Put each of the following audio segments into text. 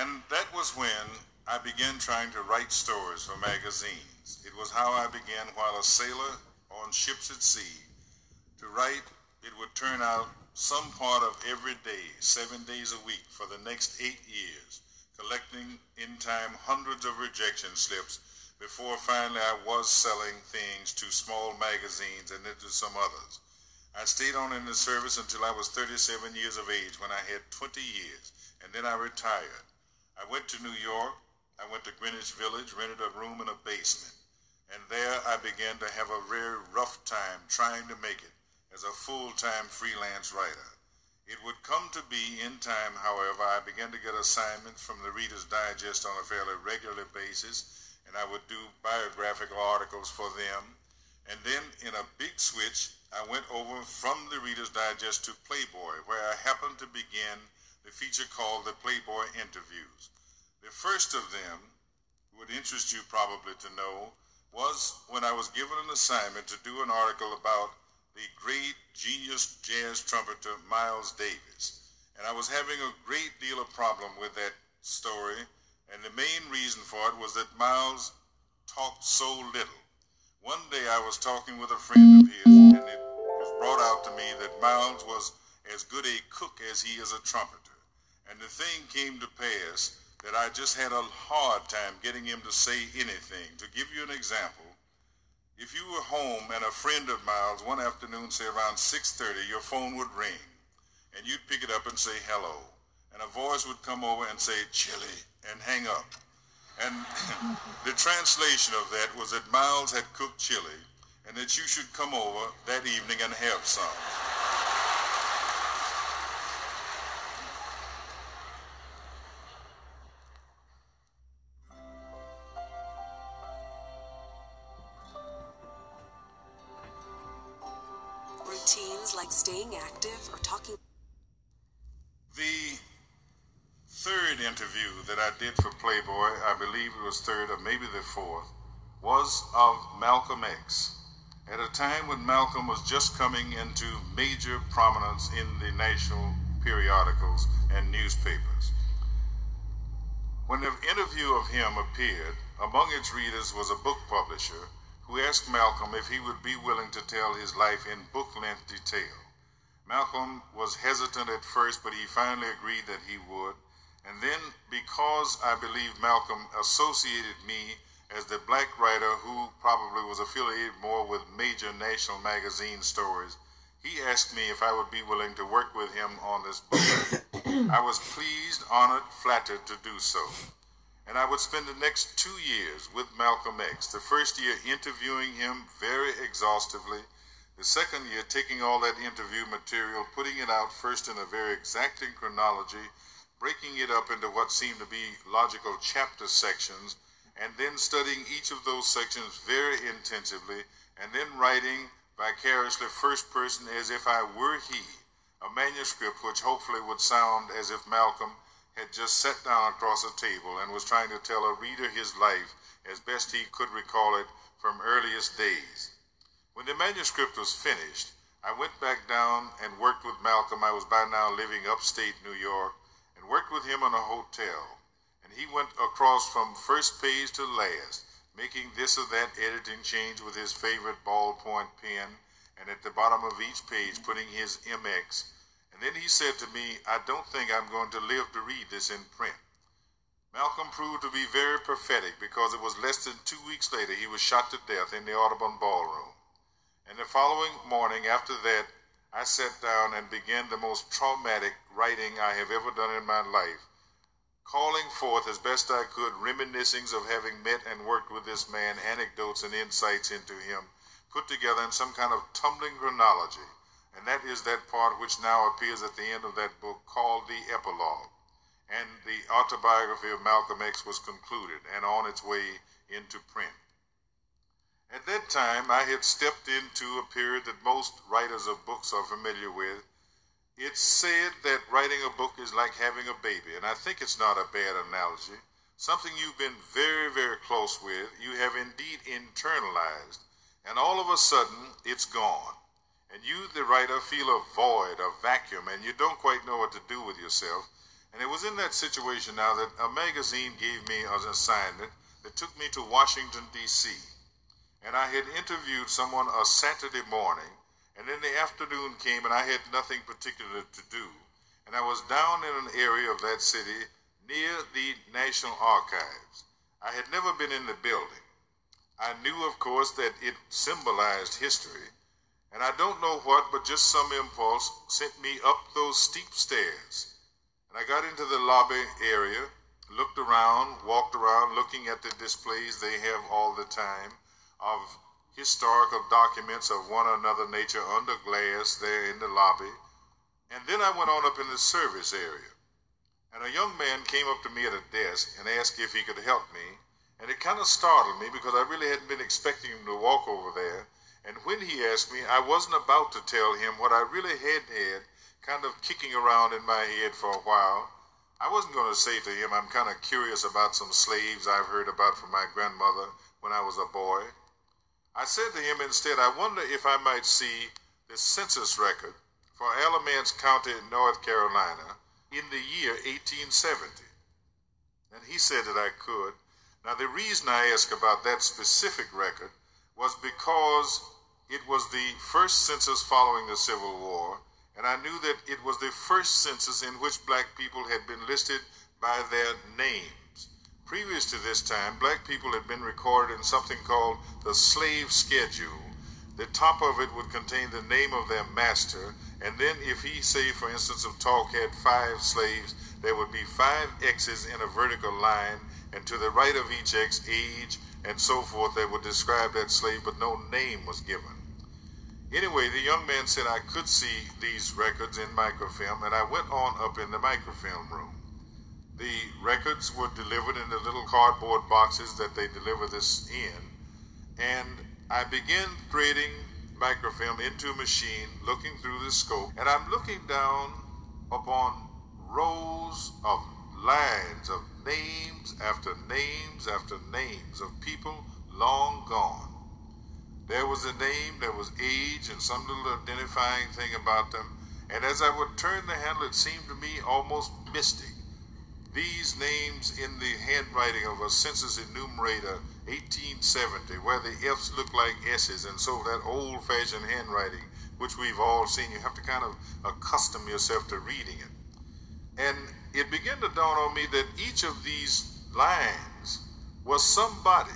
And that was when I began trying to write stories for magazines. It was how I began while a sailor on ships at sea. To write, it would turn out some part of every day, seven days a week for the next eight years, collecting in time hundreds of rejection slips before finally I was selling things to small magazines and then to some others. I stayed on in the service until I was 37 years of age when I had 20 years, and then I retired. I went to New York. I went to Greenwich Village, rented a room in a basement, and there I began to have a very rough time trying to make it as a full-time freelance writer. It would come to be in time, however, I began to get assignments from the Reader's Digest on a fairly regular basis, and I would do biographical articles for them. And then in a big switch, I went over from the Reader's Digest to Playboy, where I happened to begin the feature called the Playboy Interviews. The first of them, would interest you probably to know, was when I was given an assignment to do an article about the great genius jazz trumpeter Miles Davis. And I was having a great deal of problem with that story, and the main reason for it was that Miles talked so little. One day I was talking with a friend of his, and it was brought out to me that Miles was as good a cook as he is a trumpeter. And the thing came to pass that I just had a hard time getting him to say anything. To give you an example, if you were home and a friend of Miles one afternoon, say around 6.30, your phone would ring, and you'd pick it up and say hello, and a voice would come over and say chili, and hang up. And the translation of that was that Miles had cooked chili and that you should come over that evening and have some. Like staying active or talking. The third interview that I did for Playboy, I believe it was third or maybe the fourth, was of Malcolm X. At a time when Malcolm was just coming into major prominence in the national periodicals and newspapers. When the interview of him appeared, among its readers was a book publisher who asked Malcolm if he would be willing to tell his life in book length detail. Malcolm was hesitant at first, but he finally agreed that he would. And then, because I believe Malcolm associated me as the black writer who probably was affiliated more with major national magazine stories, he asked me if I would be willing to work with him on this book. I was pleased, honored, flattered to do so. And I would spend the next two years with Malcolm X. The first year interviewing him very exhaustively. The second year taking all that interview material, putting it out first in a very exacting chronology, breaking it up into what seemed to be logical chapter sections, and then studying each of those sections very intensively, and then writing vicariously first person as if I were he, a manuscript which hopefully would sound as if Malcolm had just sat down across a table and was trying to tell a reader his life as best he could recall it from earliest days. When the manuscript was finished, I went back down and worked with Malcolm. I was by now living upstate New York and worked with him in a hotel. And he went across from first page to last, making this or that editing change with his favorite ballpoint pen, and at the bottom of each page putting his MX. And then he said to me, I don't think I'm going to live to read this in print. Malcolm proved to be very prophetic because it was less than two weeks later he was shot to death in the Audubon Ballroom. And the following morning after that, I sat down and began the most traumatic writing I have ever done in my life, calling forth as best I could reminiscings of having met and worked with this man, anecdotes and insights into him, put together in some kind of tumbling chronology. And that is that part which now appears at the end of that book called the epilogue. And the autobiography of Malcolm X was concluded and on its way into print. At that time, I had stepped into a period that most writers of books are familiar with. It's said that writing a book is like having a baby, and I think it's not a bad analogy. Something you've been very, very close with, you have indeed internalized, and all of a sudden, it's gone. And you, the writer, feel a void, a vacuum, and you don't quite know what to do with yourself. And it was in that situation now that a magazine gave me an assignment that took me to Washington, D.C. And I had interviewed someone a Saturday morning, and then the afternoon came and I had nothing particular to do. And I was down in an area of that city near the National Archives. I had never been in the building. I knew, of course, that it symbolized history, and I don't know what, but just some impulse sent me up those steep stairs. And I got into the lobby area, looked around, walked around, looking at the displays they have all the time of historical documents of one or another nature under glass there in the lobby. And then I went on up in the service area. And a young man came up to me at a desk and asked if he could help me. And it kind of startled me because I really hadn't been expecting him to walk over there. And when he asked me, I wasn't about to tell him what I really had had kind of kicking around in my head for a while. I wasn't going to say to him, I'm kind of curious about some slaves I've heard about from my grandmother when I was a boy. I said to him instead, I wonder if I might see the census record for Alamance County, North Carolina, in the year 1870. And he said that I could. Now, the reason I asked about that specific record was because it was the first census following the Civil War, and I knew that it was the first census in which black people had been listed by their names. Previous to this time, black people had been recorded in something called the slave schedule. The top of it would contain the name of their master, and then if he, say, for instance, of talk had five slaves, there would be five X's in a vertical line, and to the right of each X, age, and so forth that would describe that slave, but no name was given. Anyway, the young man said I could see these records in microfilm, and I went on up in the microfilm room. The records were delivered in the little cardboard boxes that they deliver this in, and I began threading microfilm into a machine, looking through the scope, and I'm looking down upon rows of lines of names after names after names of people long gone. There was a name, there was age, and some little identifying thing about them. And as I would turn the handle, it seemed to me almost mystic. These names in the handwriting of a census enumerator 1870, where the F's look like S's, and so that old fashioned handwriting, which we've all seen, you have to kind of accustom yourself to reading it. And it began to dawn on me that each of these lines was somebody,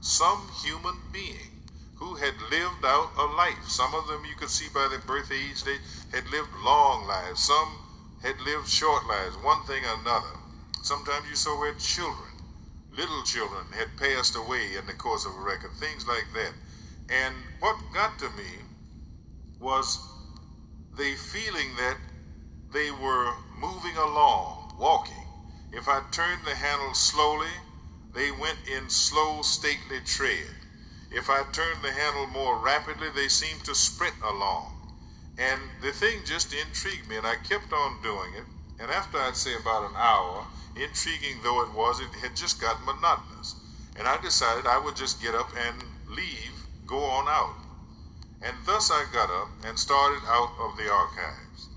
some human being who had lived out a life. Some of them you could see by their birth age, they had lived long lives. Some had lived short lives, one thing or another. Sometimes you saw where children, little children, had passed away in the course of a record, things like that. And what got to me was the feeling that they were moving along, walking. If I turned the handle slowly, they went in slow, stately tread. If I turned the handle more rapidly, they seemed to sprint along. And the thing just intrigued me, and I kept on doing it. And after I'd say about an hour, intriguing though it was, it had just gotten monotonous. And I decided I would just get up and leave, go on out. And thus I got up and started out of the archives.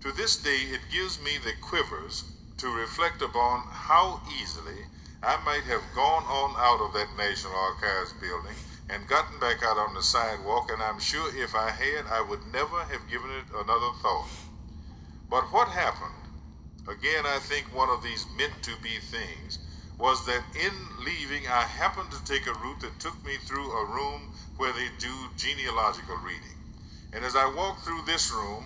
To this day, it gives me the quivers to reflect upon how easily I might have gone on out of that National Archives building and gotten back out on the sidewalk, and I'm sure if I had, I would never have given it another thought. But what happened, again, I think one of these meant to be things, was that in leaving, I happened to take a route that took me through a room where they do genealogical reading. And as I walked through this room,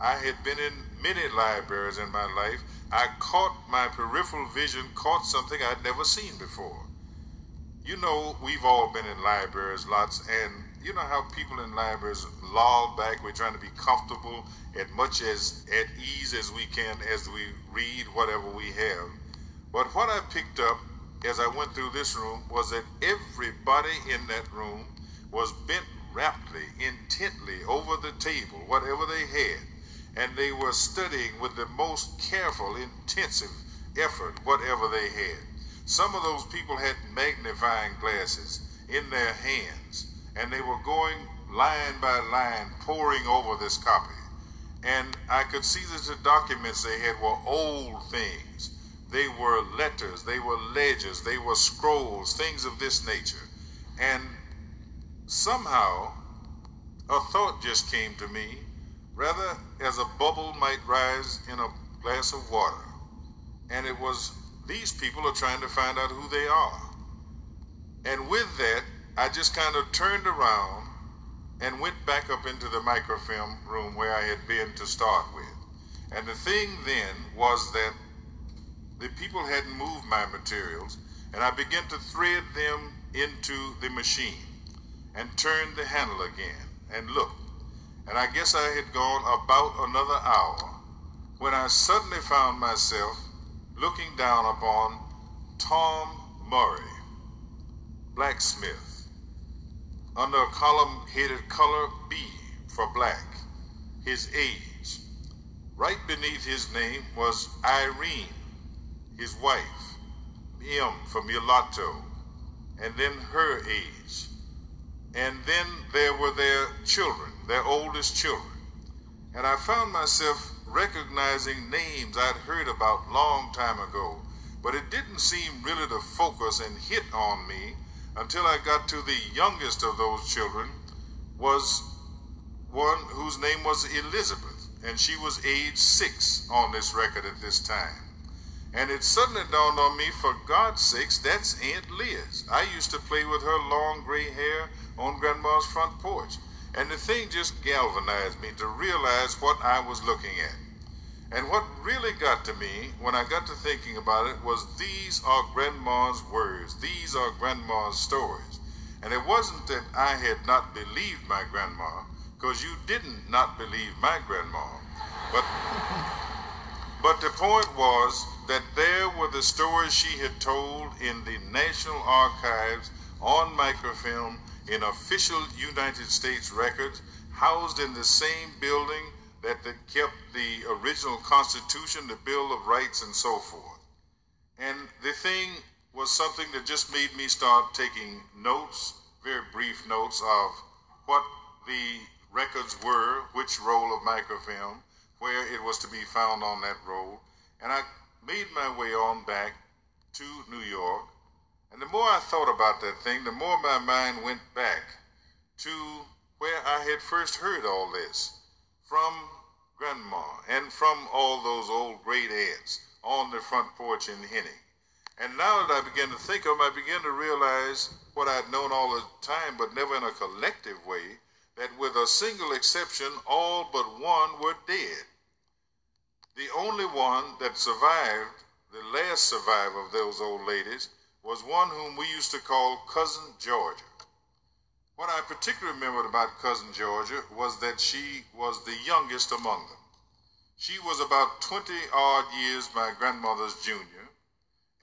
I had been in many libraries in my life. I caught my peripheral vision, caught something I'd never seen before you know, we've all been in libraries lots, and you know how people in libraries loll back. We're trying to be comfortable as much as at ease as we can as we read whatever we have. But what I picked up as I went through this room was that everybody in that room was bent raptly, intently over the table, whatever they had, and they were studying with the most careful, intensive effort, whatever they had. Some of those people had magnifying glasses in their hands, and they were going line by line, poring over this copy. And I could see that the documents they had were old things. They were letters, they were ledgers, they were scrolls, things of this nature. And somehow a thought just came to me, rather as a bubble might rise in a glass of water. And it was these people are trying to find out who they are. And with that, I just kind of turned around and went back up into the microfilm room where I had been to start with. And the thing then was that the people hadn't moved my materials, and I began to thread them into the machine and turn the handle again and look. And I guess I had gone about another hour when I suddenly found myself looking down upon Tom Murray, blacksmith, under a column headed color B for black, his age. Right beneath his name was Irene, his wife, M for mulatto, and then her age. And then there were their children, their oldest children. And I found myself recognizing names I'd heard about long time ago, but it didn't seem really to focus and hit on me until I got to the youngest of those children was one whose name was Elizabeth, and she was age six on this record at this time. And it suddenly dawned on me, for God's sakes, that's Aunt Liz. I used to play with her long gray hair on Grandma's front porch. And the thing just galvanized me to realize what I was looking at. And what really got to me when I got to thinking about it was these are Grandma's words, these are Grandma's stories. And it wasn't that I had not believed my grandma, because you didn't not believe my grandma. But, but the point was that there were the stories she had told in the National Archives on microfilm in official United States records, housed in the same building that kept the original Constitution, the Bill of Rights, and so forth. And the thing was something that just made me start taking notes, very brief notes of what the records were, which roll of microfilm, where it was to be found on that roll. And I made my way on back to New York. And the more I thought about that thing, the more my mind went back to where I had first heard all this from Grandma and from all those old great aunts on the front porch in Henning. And now that I begin to think of them, I begin to realize what I'd known all the time, but never in a collective way, that with a single exception, all but one were dead. The only one that survived, the last survivor of those old ladies, was one whom we used to call Cousin Georgia. What I particularly remembered about Cousin Georgia was that she was the youngest among them. She was about 20 odd years my grandmother's junior,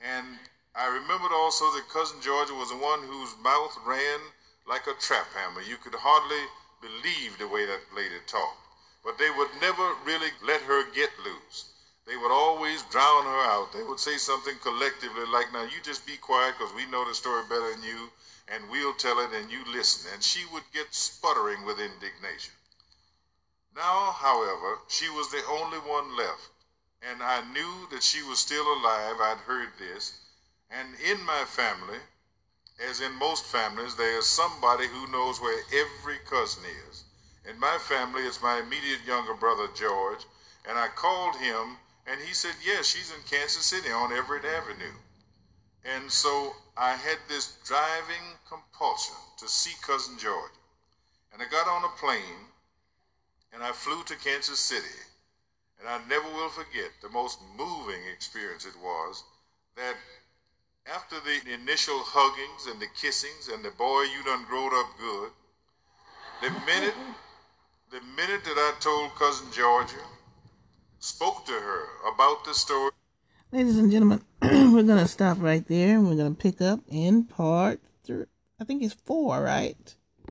and I remembered also that Cousin Georgia was the one whose mouth ran like a trap hammer. You could hardly believe the way that lady talked. But they would never really let her get loose. They would always drown her out. They would say something collectively like, now you just be quiet because we know the story better than you, and we'll tell it and you listen. And she would get sputtering with indignation. Now, however, she was the only one left, and I knew that she was still alive. I'd heard this. And in my family, as in most families, there is somebody who knows where every cousin is. In my family, it's my immediate younger brother, George, and I called him, and he said, Yes, she's in Kansas City on Everett Avenue. And so I had this driving compulsion to see Cousin George. And I got on a plane, and I flew to Kansas City. And I never will forget the most moving experience it was that after the initial huggings and the kissings and the boy, you done growed up good, the minute the minute that I told Cousin Georgia, spoke to her about the story. Ladies and gentlemen, we're going to stop right there and we're going to pick up in part three. I think it's four, right?